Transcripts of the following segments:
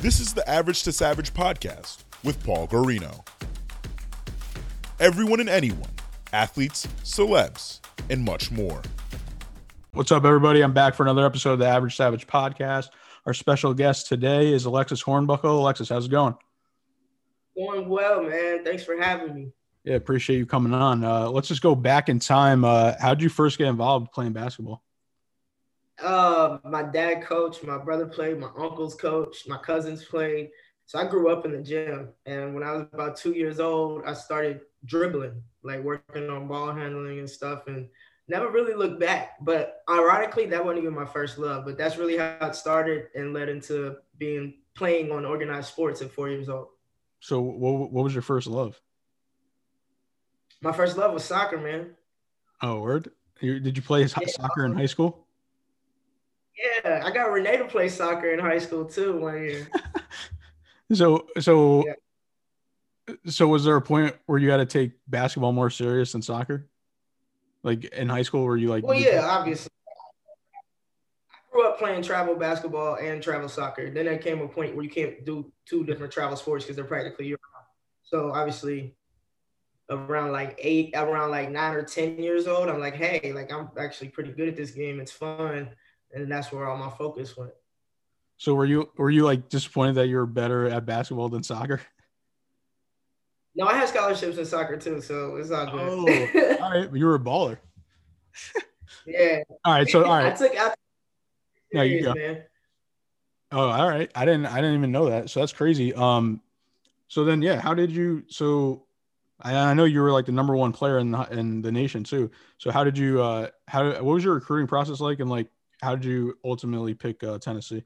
This is the Average to Savage podcast with Paul Guarino. Everyone and anyone, athletes, celebs, and much more. What's up, everybody? I'm back for another episode of the Average Savage podcast. Our special guest today is Alexis Hornbuckle. Alexis, how's it going? Going well, man. Thanks for having me. Yeah, appreciate you coming on. Uh, let's just go back in time. Uh, how did you first get involved playing basketball? Uh, my dad coached, my brother played, my uncles coached, my cousins played. So I grew up in the gym, and when I was about two years old, I started dribbling, like working on ball handling and stuff, and never really looked back. But ironically, that wasn't even my first love. But that's really how it started and led into being playing on organized sports at four years old. So, what, what was your first love? My first love was soccer, man. Oh, word! Did you play yeah. soccer in high school? Yeah, I got Renee to play soccer in high school too one year. so, so, yeah. so was there a point where you had to take basketball more serious than soccer? Like in high school, were you like? Well, yeah, obviously. I grew up playing travel basketball and travel soccer. Then there came a point where you can't do two different travel sports because they're practically year round. So obviously, around like eight, around like nine or ten years old, I'm like, hey, like I'm actually pretty good at this game. It's fun and that's where all my focus went. So were you were you like disappointed that you were better at basketball than soccer? No, I had scholarships in soccer too, so it's all good. Oh, all right, you were a baller. yeah. All right, so all right. I took. I no, you go. Man. Oh, all right. I didn't. I didn't even know that. So that's crazy. Um, so then, yeah. How did you? So, I, I know you were like the number one player in the in the nation too. So how did you? Uh, how what was your recruiting process like? And like, how did you ultimately pick uh, Tennessee?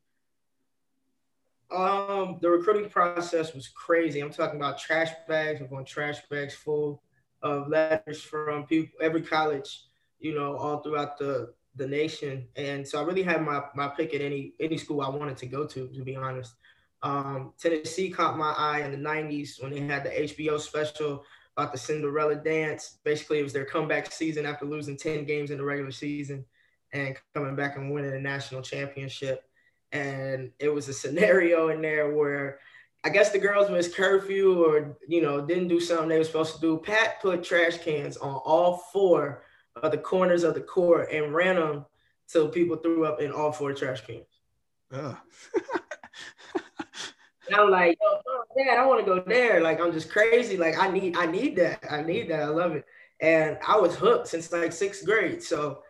Um, the recruiting process was crazy. I'm talking about trash bags. I'm going trash bags full of letters from people, every college, you know, all throughout the the nation. And so I really had my my pick at any any school I wanted to go to, to be honest. Um, Tennessee caught my eye in the 90s when they had the HBO special about the Cinderella dance. Basically, it was their comeback season after losing 10 games in the regular season and coming back and winning a national championship. And it was a scenario in there where I guess the girls missed curfew or, you know, didn't do something they were supposed to do. Pat put trash cans on all four of the corners of the court and ran them till people threw up in all four trash cans. and I'm like, yo, dad, I want to go there. Like, I'm just crazy. Like, I need, I need that. I need that. I love it. And I was hooked since like sixth grade. So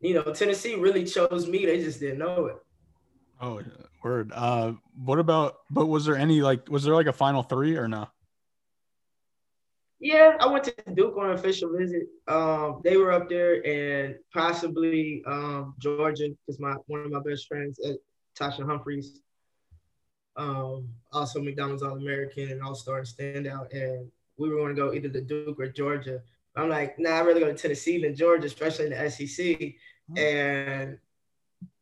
you know, Tennessee really chose me. They just didn't know it. Oh, word. Uh, what about? But was there any like? Was there like a final three or no? Yeah, I went to Duke on an official visit. Um, they were up there, and possibly um, Georgia, because my one of my best friends at Tasha Humphreys, um, also McDonald's All American and All Star and standout, and we were going to go either to Duke or Georgia. I'm like, nah, I'd rather go to Tennessee than Georgia, especially in the SEC. Mm-hmm. And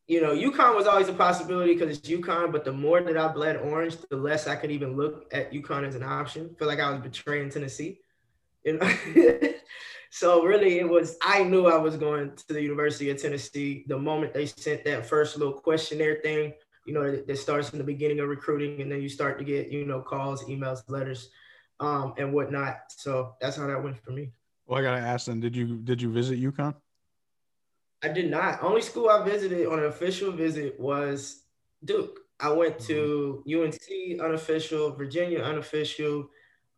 you know, UConn was always a possibility because it's UConn, but the more that I bled orange, the less I could even look at UConn as an option. I feel like I was betraying Tennessee. You know? so really it was I knew I was going to the University of Tennessee the moment they sent that first little questionnaire thing, you know, that, that starts in the beginning of recruiting and then you start to get, you know, calls, emails, letters, um, and whatnot. So that's how that went for me. Well, I gotta ask them. Did you did you visit UConn? I did not. Only school I visited on an official visit was Duke. I went to UNC unofficial, Virginia unofficial.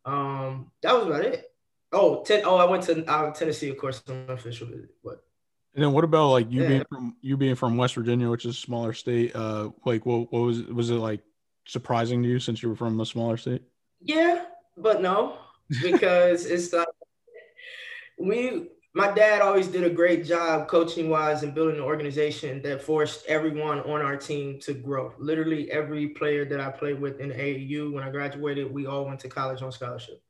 Um, that was about it. Oh, ten, oh, I went to uh, Tennessee, of course, on an official visit. But and then what about like you yeah. being from you being from West Virginia, which is a smaller state? Uh, like what, what was was it like surprising to you since you were from a smaller state? Yeah, but no, because it's like we my dad always did a great job coaching wise and building an organization that forced everyone on our team to grow. Literally every player that I played with in AAU when I graduated, we all went to college on scholarship.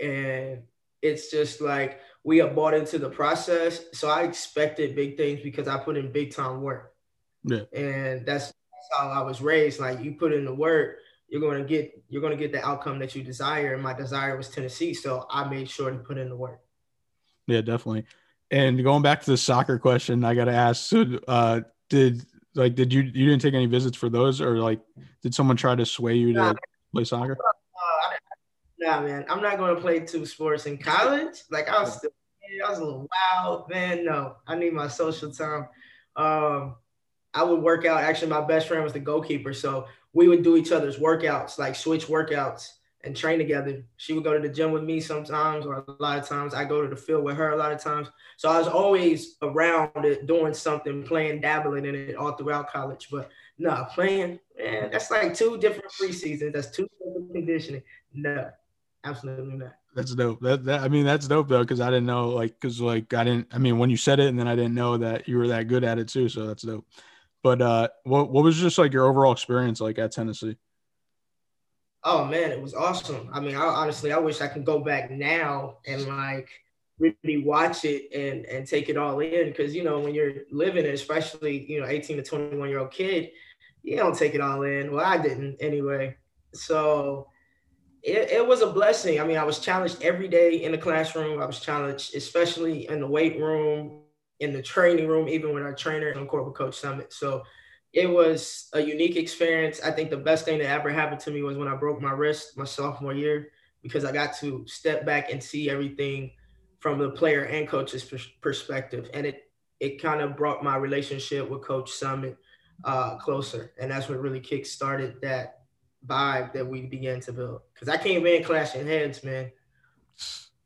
And it's just like we have bought into the process. So I expected big things because I put in big time work. Yeah. And that's, that's how I was raised. Like you put in the work, you're going to get you're going to get the outcome that you desire. And my desire was Tennessee, so I made sure to put in the work. Yeah, definitely. And going back to the soccer question, I got to ask: So, uh, did Like, did you you didn't take any visits for those, or like, did someone try to sway you to play soccer? Uh, nah, man, I'm not going to play two sports in college. Like, I was still, I was a little wild, man. No, I need my social time. Um, I would work out. Actually, my best friend was the goalkeeper, so we would do each other's workouts, like switch workouts and train together. She would go to the gym with me sometimes, or a lot of times I go to the field with her a lot of times. So I was always around it, doing something, playing, dabbling in it all throughout college. But no, playing, man, that's like two different preseasons. That's two different conditioning. No, absolutely not. That's dope. That, that I mean, that's dope though, because I didn't know, like, because like I didn't. I mean, when you said it, and then I didn't know that you were that good at it too. So that's dope. But uh, what what was just like your overall experience like at Tennessee? Oh man, it was awesome. I mean, I, honestly, I wish I could go back now and like really watch it and and take it all in because you know when you're living it, especially you know 18 to 21 year old kid, you don't take it all in. Well, I didn't anyway. So it, it was a blessing. I mean, I was challenged every day in the classroom. I was challenged, especially in the weight room, in the training room, even with our trainer on Corporate Coach Summitt. So it was a unique experience. I think the best thing that ever happened to me was when I broke my wrist my sophomore year because I got to step back and see everything from the player and coach's perspective, and it it kind of brought my relationship with Coach Summitt uh, closer, and that's what really kick started that vibe that we began to build. Because I came in clashing heads, man.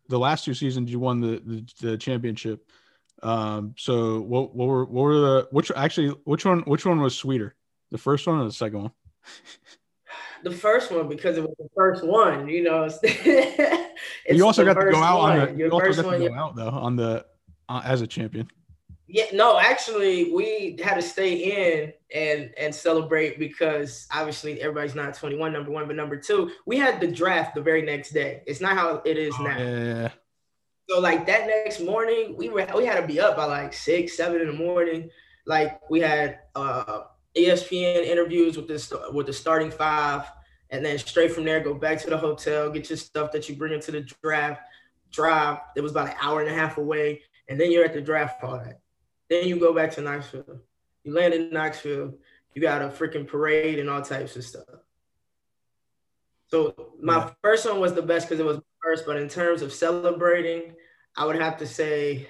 The last two seasons, you won the, the, the championship. Um, so what what were what were the which actually which one which one was sweeter? The first one or the second one? the first one because it was the first one, you know. You also got to go out one. on the you also got to go out though on the uh, as a champion. Yeah, no, actually, we had to stay in and and celebrate because obviously everybody's not 21, number one, but number two, we had the draft the very next day. It's not how it is oh, now. Yeah. So like that next morning, we were we had to be up by like six, seven in the morning. Like we had uh, ESPN interviews with this with the starting five, and then straight from there go back to the hotel, get your stuff that you bring into the draft. Drive. It was about an hour and a half away, and then you're at the draft party. Then you go back to Knoxville. You land in Knoxville. You got a freaking parade and all types of stuff. So my yeah. first one was the best because it was first, but in terms of celebrating, I would have to say,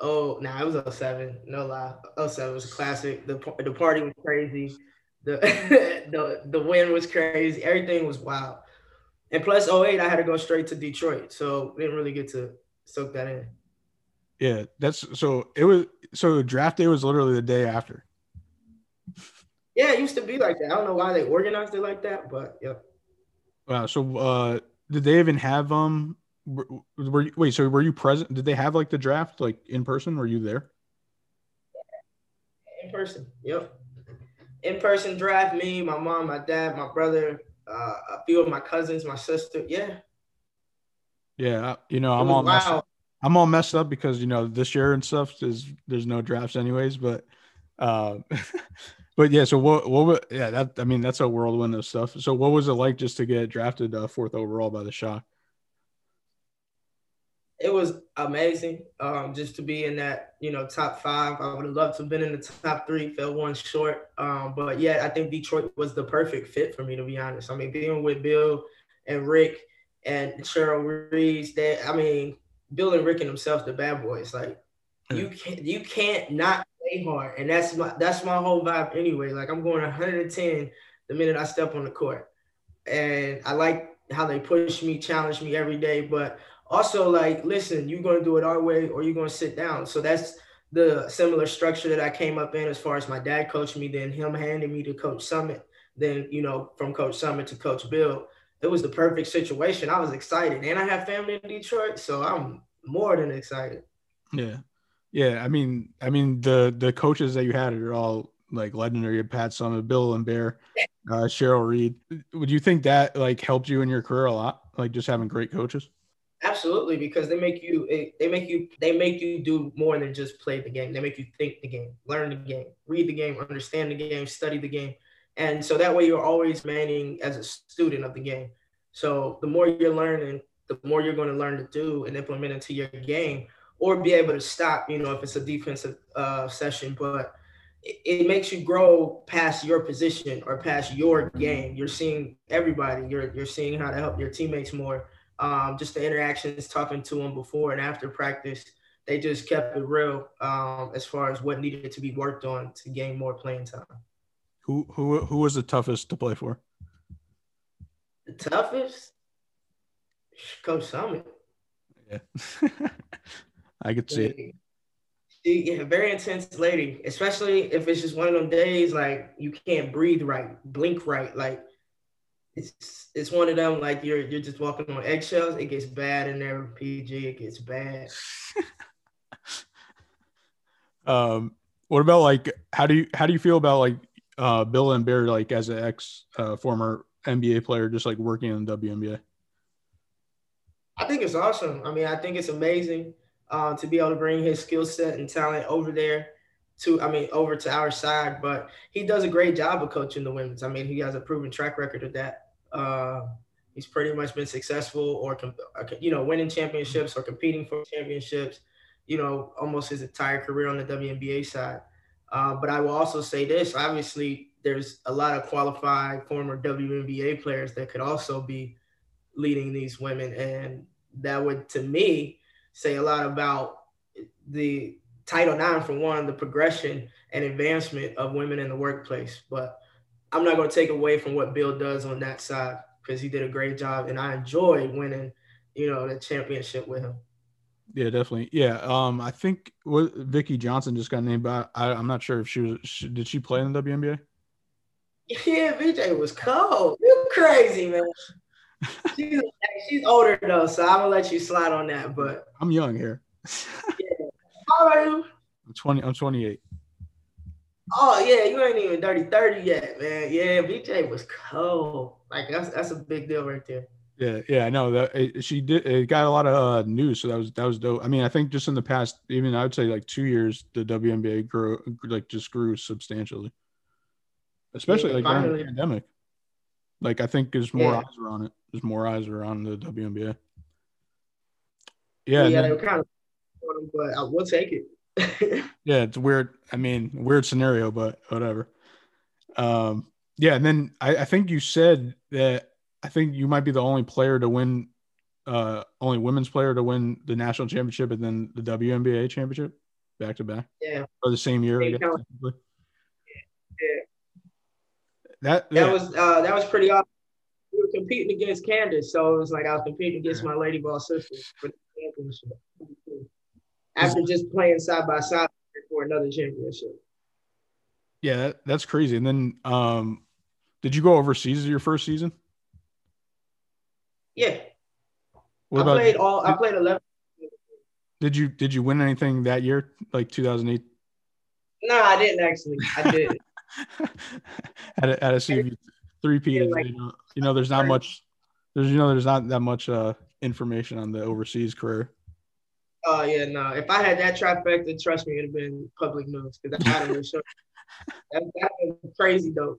oh, nah, it was 07. No lie, 07 was a classic. The the party was crazy. The the the win was crazy. Everything was wild. And plus 08, I had to go straight to Detroit, so didn't really get to soak that in. Yeah, that's so it was so draft day was literally the day after. Yeah, it used to be like that. I don't know why they organized it like that, but yeah. Wow. So, uh, did they even have um? Were, were you, wait? So, were you present? Did they have like the draft like in person? Were you there? In person. Yep. In person draft. Me, my mom, my dad, my brother, uh, a few of my cousins, my sister. Yeah. Yeah. You know, I'm all messed up. I'm all messed up because you know this year and stuff is there's no drafts anyways, but. Uh, But yeah, so what? What? Yeah, that I mean that's a whirlwind of stuff. So what was it like just to get drafted uh, fourth overall by the Shock? It was amazing. Um, just to be in that you know top five. I would have loved to have been in the top three. Fell one short. Um, but yeah, I think Detroit was the perfect fit for me to be honest. I mean, being with Bill and Rick and Cheryl Reeves, that I mean, Bill and Rick and themselves, the bad boys. Like you can't you can't not play hard, and that's my that's my whole vibe anyway. Like I'm going 110 the minute I step on the court, and I like how they push me, challenge me every day, but also like, listen, you're gonna do it our way, or you're gonna sit down. So that's the similar structure that I came up in as far as my dad coached me, then him handing me to Coach Summitt, then you know from Coach Summitt to Coach Bill. It was the perfect situation. I was excited, and I have family in Detroit, so I'm more than excited. Yeah. Yeah, I mean, I mean the the coaches that you had are all like legendary. Pat Summitt, Bill Laimbeer, uh, Cheryl Reed. Would you think that like helped you in your career a lot? Like just having great coaches. Absolutely, because they make you they make you they make you do more than just play the game. They make you think the game, learn the game, read the game, understand the game, study the game, and so that way you're always manning as a student of the game. So the more you're learning, the more you're going to learn to do and implement into your game or be able to stop, you know, if it's a defensive uh, session. But it, it makes you grow past your position or past your game. You're seeing everybody. You're you're seeing how to help your teammates more. Um, just the interactions, talking to them before and after practice, they just kept it real um, as far as what needed to be worked on to gain more playing time. Who who who was the toughest to play for? The toughest, Coach Summitt. Yeah, I could see it. She, yeah, very intense lady, especially if it's just one of them days like you can't breathe right, blink right. Like it's it's one of them like you're you're just walking on eggshells. It gets bad in there. PG, it gets bad. um, what about like how do you how do you feel about like uh Bill Laimbeer, like as an ex uh, former NBA player, just like working in the WNBA? I think it's awesome. I mean, I think it's amazing uh, to be able to bring his skill set and talent over there to, I mean, over to our side. But he does a great job of coaching the women's. I mean, he has a proven track record of that. Uh, he's pretty much been successful or, you know, winning championships or competing for championships, you know, almost his entire career on the WNBA side. Uh, but I will also say this obviously, there's a lot of qualified former WNBA players that could also be leading these women. And that would, to me, say a lot about the Title IX, for one, the progression and advancement of women in the workplace. But I'm not going to take away from what Bill does on that side because he did a great job. And I enjoyed winning, you know, the championship with him. Yeah, definitely. Yeah, um, I think what Vickie Johnson just got named, but I, am not sure if she was. She, did she play in the WNBA? Yeah, VJ was cold. You crazy man. She's, she's older though, so I'm gonna let you slide on that. But I'm young here. yeah. How are you? I'm 20. I'm 28. Oh yeah, you ain't even dirty 30 yet, man. Yeah, VJ was cold. Like that's that's a big deal right there. Yeah, yeah, I know that it, she did. It got a lot of uh, news, so that was that was dope. I mean, I think just in the past, even I would say like two years, the WNBA grew like just grew substantially, especially yeah, like finally. during the pandemic. Like I think there's more yeah. eyes around it. There's more eyes around the WNBA. Yeah, yeah, then, kind of, but I will take it. yeah, it's weird. I mean, weird scenario, but whatever. Um, yeah, and then I, I think you said that I think you might be the only player to win, uh, only women's player to win the national championship and then the WNBA championship back to back. Yeah. Or the same year, I guess. Yeah. That that yeah. was uh, that was pretty awesome. We were competing against Candace, so it was like I was competing against my Lady Vol sister for the championship. After just playing side by side for another championship. Yeah, that's crazy. And then, um, did you go overseas your first season? Yeah. What I about, played all. I played eleven. Did you did you win anything that year, like 2008? No, I didn't actually. I did. at a, at a CV three P. Yeah, like, you, know, you know, there's not much. There's you know, there's not that much uh, information on the overseas career. Oh yeah, no. If I had that trifecta, trust me, it'd have been public news because I had it. that, that was crazy though.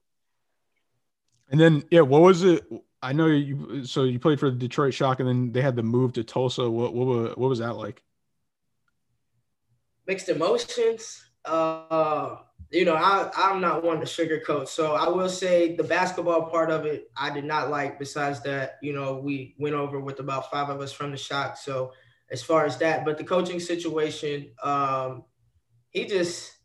And then yeah, what was it? I know you. So you played for the Detroit Shock, and then they had to move to Tulsa. What what what was that like? Mixed emotions. Uh, you know, I I'm not one to sugarcoat. So I will say the basketball part of it, I did not like. Besides that, you know, we went over with about five of us from the Shock. So as far as that, but the coaching situation, um, he just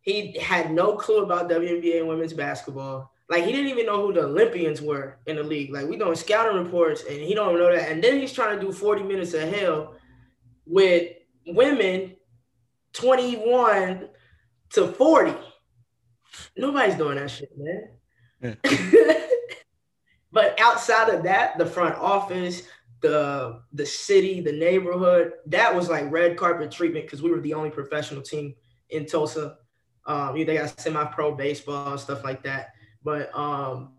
he had no clue about WNBA women's basketball. Like he didn't even know who the Olympians were in the league. Like we doing scouting reports and he don't know that. And then he's trying to do 40 minutes of hell with women 21 to 40. Nobody's doing that shit, man. Yeah. but outside of that, the front office, the the city, the neighborhood, that was like red carpet treatment because we were the only professional team in Tulsa. Um, they got semi-pro baseball and stuff like that but um,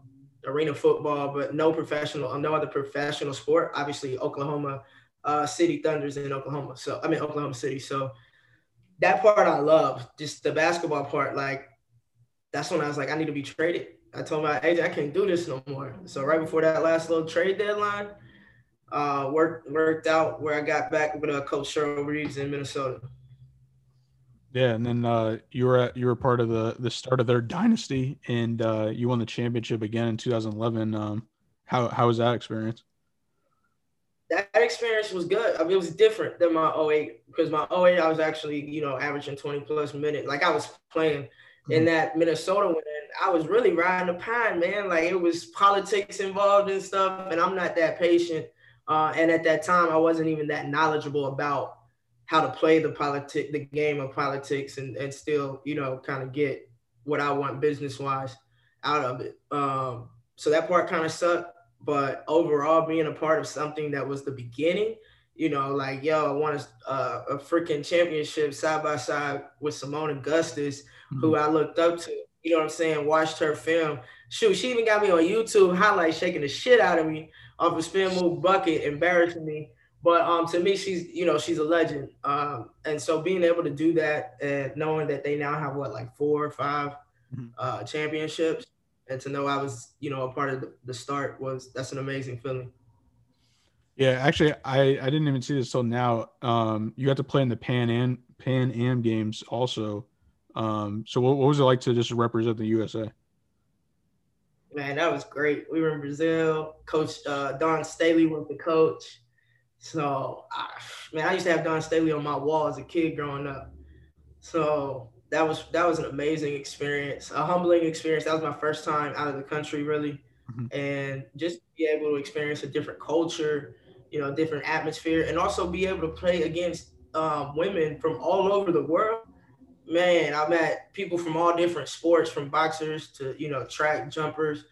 arena football, but no professional, no other professional sport. Obviously, Oklahoma uh, City Thunders in Oklahoma. So I mean Oklahoma City. So that part I love. Just the basketball part. Like that's when I was like, I need to be traded. I told my agent I can't do this no more. So right before that last little trade deadline, uh, worked worked out where I got back with uh, Coach Cheryl Reeves in Minnesota. Yeah, and then uh, you were at, you were part of the the start of their dynasty, and uh, you won the championship again in 2011. Um, how how was that experience? That experience was good. I mean, it was different than my 08 because my 08 I was actually you know averaging 20 plus minutes. Like I was playing mm-hmm. in that Minnesota win. I was really riding the pine, man. Like it was politics involved and stuff, and I'm not that patient. Uh, and at that time, I wasn't even that knowledgeable about how to play the politic, the game of politics, and and still, you know, kind of get what I want business wise out of it. Um, so that part kind of sucked, but overall, being a part of something that was the beginning, you know, like yo, I want a, uh, a freaking championship side by side with Seimone Augustus, mm-hmm. who I looked up to. You know what I'm saying? Watched her film. Shoot, she even got me on YouTube highlights shaking the shit out of me off a spin move bucket, embarrassing me. But um, to me, she's you know she's a legend. Um, and so being able to do that and knowing that they now have what like four or 5 mm-hmm. uh, championships, and to know I was you know a part of the, start was that's an amazing feeling. Yeah, actually, I I didn't even see this till now. Um, you got to play in the Pan Am Pan Am games also. Um, so what, what was it like to just represent the USA? Man, that was great. We were in Brazil. Coach uh, Dawn Staley was the coach. So, I, man, I used to have Dawn Staley on my wall as a kid growing up. So that was that was an amazing experience, a humbling experience. That was my first time out of the country, really, mm-hmm. and just be able to experience a different culture, you know, different atmosphere, and also be able to play against um, women from all over the world man, I met people from all different sports, from boxers to you know track jumpers.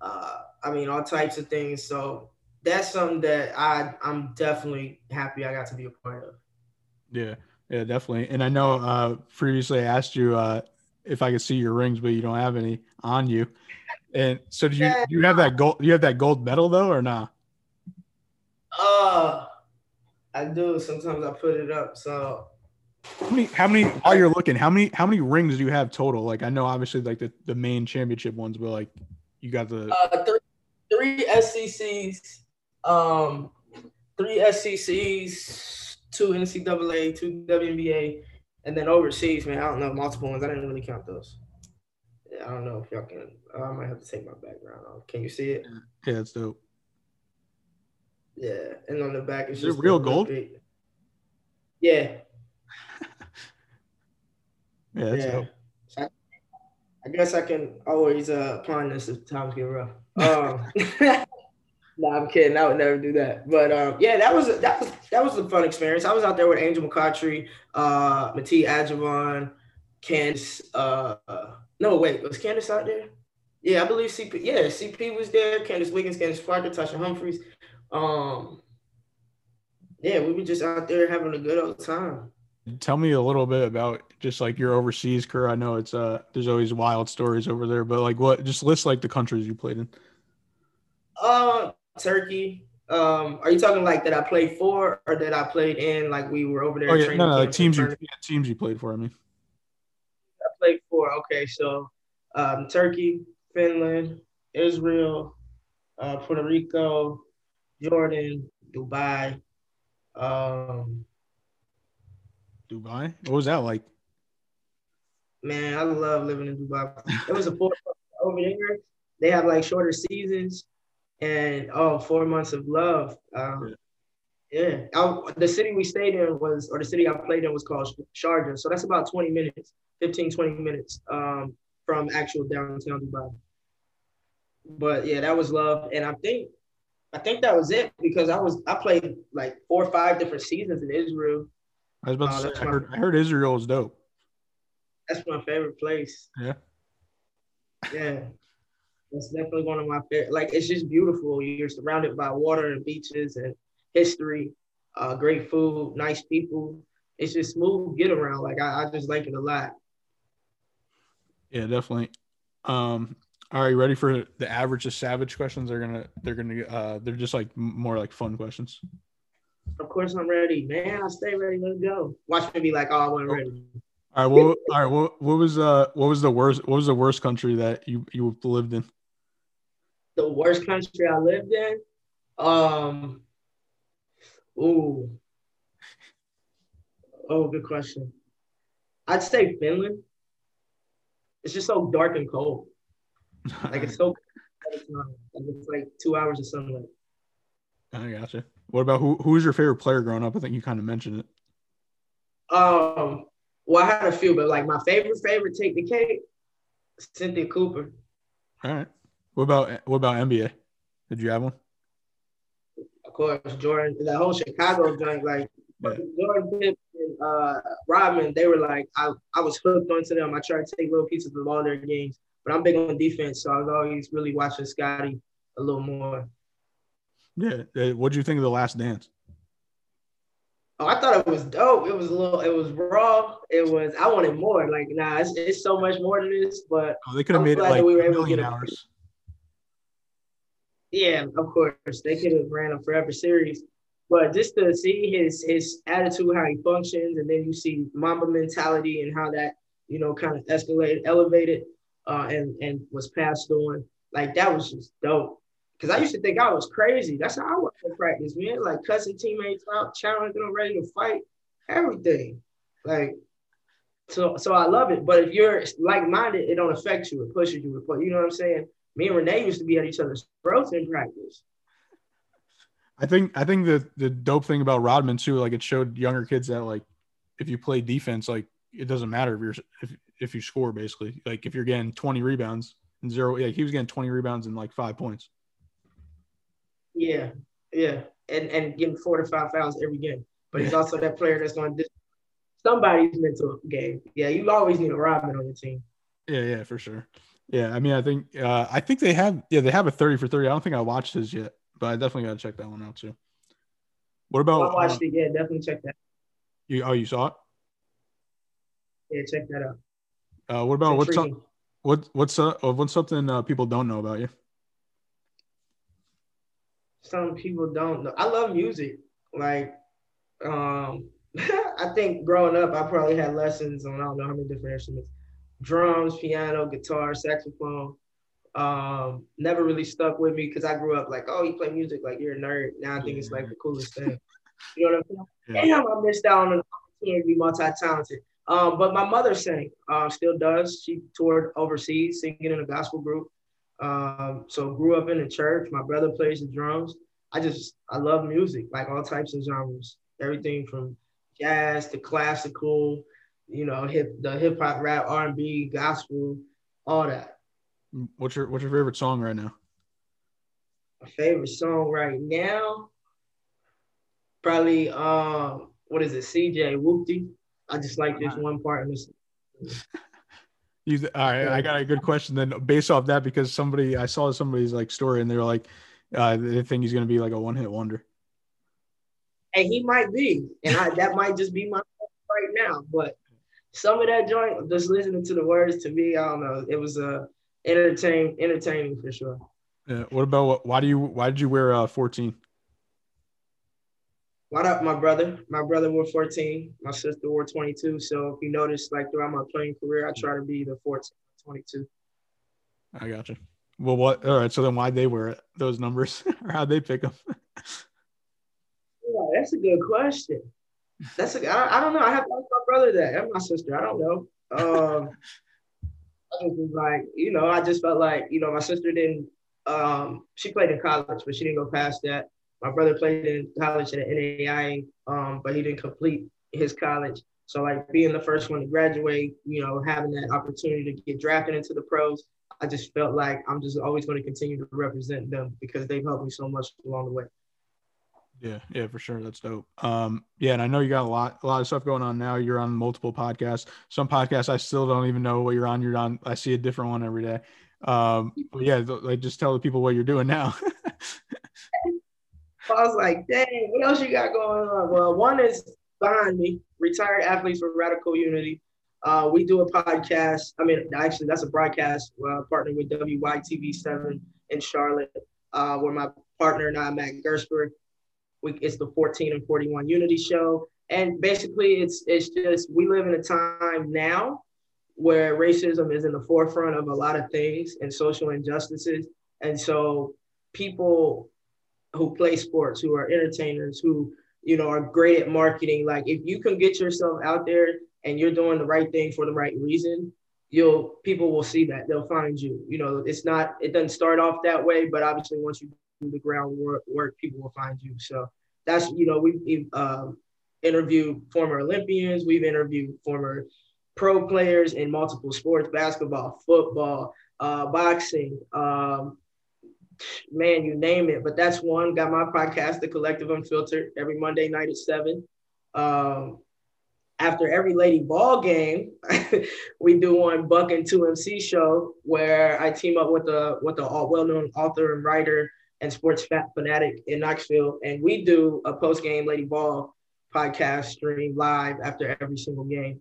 Uh, I mean, all types of things. So that's something that I I'm definitely happy I got to be a part of. Yeah, yeah, definitely. And I know uh, previously I asked you uh, if I could see your rings, but you don't have any on you. And so, do you yeah. do you have that gold? Do you have that gold medal though, or not? Uh, I do. Sometimes I put it up. So how many? How many? While you're looking, how many? How many rings do you have total? Like I know, obviously, like the, the main championship ones, but like you got the uh, three, three SECs, um, three SECs, two NCAA, two WNBA, and then overseas, man. I don't know multiple ones. I didn't really count those. Yeah, I don't know if y'all can. I might have to take my background off. Can you see it? Yeah, it's dope. Yeah, and on the back it's Is just it real gold. Big, yeah, yeah, yeah. I, I, guess I can always uh pawn this if times get rough. Um, no, I'm kidding. I would never do that. But um, yeah, that was that was that was a fun experience. I was out there with Angel McCoughtry, uh, Matee Ajavon, Candace. Uh, no, wait, was Candace out there? Yeah, I believe CP. Yeah, CP was there. Candice Wiggins, Candace Parker, Tasha Humphries. Um, yeah, we were just out there having a good old time tell me a little bit about just like your overseas career. I know it's uh there's always wild stories over there, but like what just list like the countries you played in. Uh Turkey. Um, are you talking like that I played for or that I played in like we were over there? Oh, yeah, no, no, like teams you yeah, teams you played for, I mean. I played for okay, so um Turkey, Finland, Israel, uh, Puerto Rico, Jordan, Dubai, um, Dubai. What was that like? Man, I love living in Dubai. It was a four over there. They have like shorter seasons, and oh, four months of love. Um, yeah, I, the city we stayed in was, or the city I played in was called Sharjah. So that's about 20 minutes, 15, 20 minutes um, from actual downtown Dubai. But yeah, that was love, and I think I think that was it because I was I played like four or five different seasons in Israel. I was about to uh, say, I heard, I heard Israel is dope. That's my favorite place. Yeah. Yeah. That's definitely one of my favorite. Like, it's just beautiful. You're surrounded by water and beaches and history, uh, great food, nice people. It's just smooth get around. Like, I, I just like it a lot. Yeah, definitely. Um, are you ready for the average of savage questions? They're gonna, they're gonna, uh, they're just like more like fun questions. Of course I'm ready, man. I stay ready. Let's go. Watch me be like, oh, I wasn't ready. All right. Well, all right. What, what was uh what was the worst what was the worst country that you you lived in? The worst country I lived in, um, Ooh. Oh, good question. I'd say Finland. It's just so dark and cold. Like it's so like it's like two hours of sunlight. I gotcha. What about who who's your favorite player growing up? I think you kind of mentioned it. Um, well, I had a few, but like my favorite favorite take the cake, Cynthia Cooper. All right. What about what about NBA? Did you have one? Of course, Jordan. That whole Chicago joint, like yeah. Jordan Pippen, uh, Rodman, they were like I, I was hooked onto them. I tried to take little pieces of all their games, but I'm big on defense, so I was always really watching Scotty a little more. Yeah. What do you think of the Last Dance? Oh, I thought it was dope. It was a little, it was raw. It was, I wanted more. Like, nah, it's, it's so much more than this. But oh, they could have made it like we were able to get hours. Yeah, of course, they could have ran a forever series. But just to see his his attitude, how he functions, and then you see Mamba mentality and how that you know kind of escalated, elevated, uh, and and was passed on. Like that was just dope. Cause I used to think I was crazy. That's how I was in practice, man. Like cussing teammates out, challenging them, ready to fight, everything. Like, so so I love it. But if you're like-minded, it don't affect you. It pushes you. You know what I'm saying? Me and Renee used to be at each other's throats in practice. I think I think the the dope thing about Rodman too, like it showed younger kids that like if you play defense, like it doesn't matter if you're if if you score basically. Like if you're getting 20 rebounds and zero, yeah, he was getting 20 rebounds and like five points. Yeah, yeah, and and getting four to five fouls every game. But he's also that player that's going to somebody's mental game. Yeah, you always need a Rodman on your team. Yeah, yeah, for sure. Yeah, I mean, I think uh, I think they have yeah they have a thirty for thirty. I don't think I watched his yet, but I definitely got to check that one out too. What about? I watched uh, it. Yeah, definitely check that. You oh you saw it? Yeah, check that out. Uh, what about what's up? What what's uh what's something uh, people don't know about you? some people don't know. I love music. Like, um, I think growing up, I probably had lessons on I don't know how many different instruments: drums, piano, guitar, saxophone. Um, never really stuck with me because I grew up like, oh, you play music, like you're a nerd. Now I think it's like the coolest thing. You know what I'm saying? Yeah. Damn, I missed out on an opportunity to be multi-talented. Um, but my mother sang, uh, still does. She toured overseas singing in a gospel group. Um, so grew up in the church. My brother plays the drums. I just I love music, like all types of genres, everything from jazz to classical, you know, hip the hip hop, rap, R and B, gospel, all that. What's your What's your favorite song right now? My favorite song right now, probably um, what is it? CJ Whoopty. I just like this one part. You, all right, I got a good question then based off that because somebody I saw somebody's like story and they were like, uh, they think he's gonna be like a one hit wonder. And he might be, and I, that might just be my right now. But some of that joint, just listening to the words to me, I don't know. It was uh, entertain, entertaining for sure. Yeah. What about what? Why do you? Why did you wear uh 14? What up, my brother? My brother wore 14. My sister wore 22. So if you notice, like throughout my playing career, I try to be the 14, 22. I got you. Well, what? All right. So then, why they wear it? Those numbers, or how they pick them? yeah, that's a good question. That's a. I, I don't know. I have to ask my brother that and my sister. I don't know. Um, I was like, you know, I just felt like, you know, my sister didn't. Um, she played in college, but she didn't go past that. My brother played in college at NAIA, um, but he didn't complete his college. So like being the first one to graduate, you know, having that opportunity to get drafted into the pros, I just felt like I'm just always going to continue to represent them because they've helped me so much along the way. Yeah, yeah, for sure. That's dope. Um, yeah, and I know you got a lot, a lot of stuff going on now. You're on multiple podcasts. Some podcasts I still don't even know what you're on. You're on. I see a different one every day. Um, but yeah, like just tell the people what you're doing now. I was like, dang, what else you got going on? Well, one is behind me, retired athletes for radical unity. Uh, we do a podcast. I mean, actually, that's a broadcast uh, partner with WYTV7 in Charlotte, uh, where my partner and I, Matt Gersberg, we, it's the 14 and 41 Unity Show. And basically, it's it's just we live in a time now where racism is in the forefront of a lot of things and social injustices. And so people who play sports, who are entertainers, who you know, are great at marketing. Like if you can get yourself out there and you're doing the right thing for the right reason, you'll people will see that they'll find you. You know, it's not it doesn't start off that way, but obviously once you do the groundwork, work, people will find you. So that's you know we've, um, interviewed former Olympians, we've interviewed former pro players in multiple sports, basketball, football, uh, boxing, um, man, you name it. But that's one. Got my podcast, The Collective Unfiltered, every Monday night at seven. Um, after every Lady Vol game, we do one Buck and Two MC show where I team up with a with a well-known author and writer and sports fanatic in Knoxville, and we do a post-game Lady Vol podcast stream live after every single game.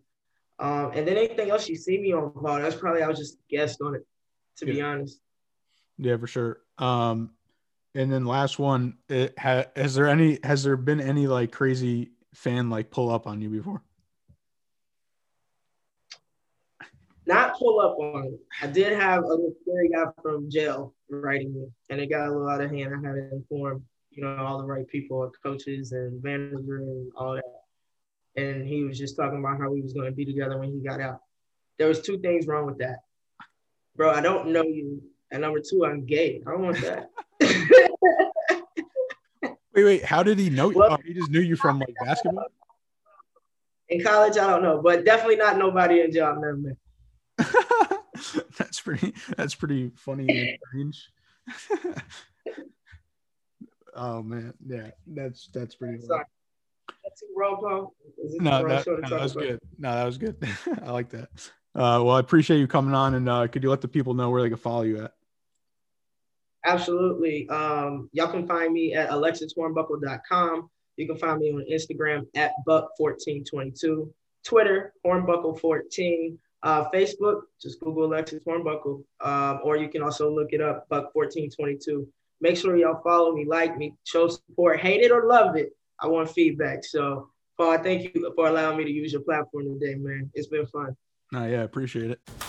Um, and then anything else you see me on ball, that's probably I was just guest on it, to yeah. be honest. Yeah, for sure. Um, and then last one, it, ha, has there any has there been any like crazy fan like pull up on you before? Not pull up on it. I did have a scary guy from jail writing me, and it got a little out of hand. I had to inform, you know, all the right people, coaches and manager and all that. And he was just talking about how we was going to be together when he got out. There was two things wrong with that, bro. I don't know you, and number two, I'm gay. I don't want that. wait, wait. How did he know? Well, oh, he just knew you from like basketball. In college, I don't know, but definitely not nobody in jail I've never met. that's pretty. That's pretty funny and strange. oh man, yeah, that's that's pretty. That's no, that, no, that was good. No, that was good. I like that. Uh, well, I appreciate you coming on, and uh, could you let the people know where they can follow you at? Absolutely. Um, y'all can find me at alexishornbuckle.com. You can find me on Instagram at buck1422, Twitter hornbuckle14. Uh, Facebook, just Google Alexis Hornbuckle, um, or you can also look it up, Buck 1422. Make sure y'all follow me, like me, show support, hate it or love it. I want feedback. So, Paul, thank you for allowing me to use your platform today, man. It's been fun. No, yeah, appreciate it.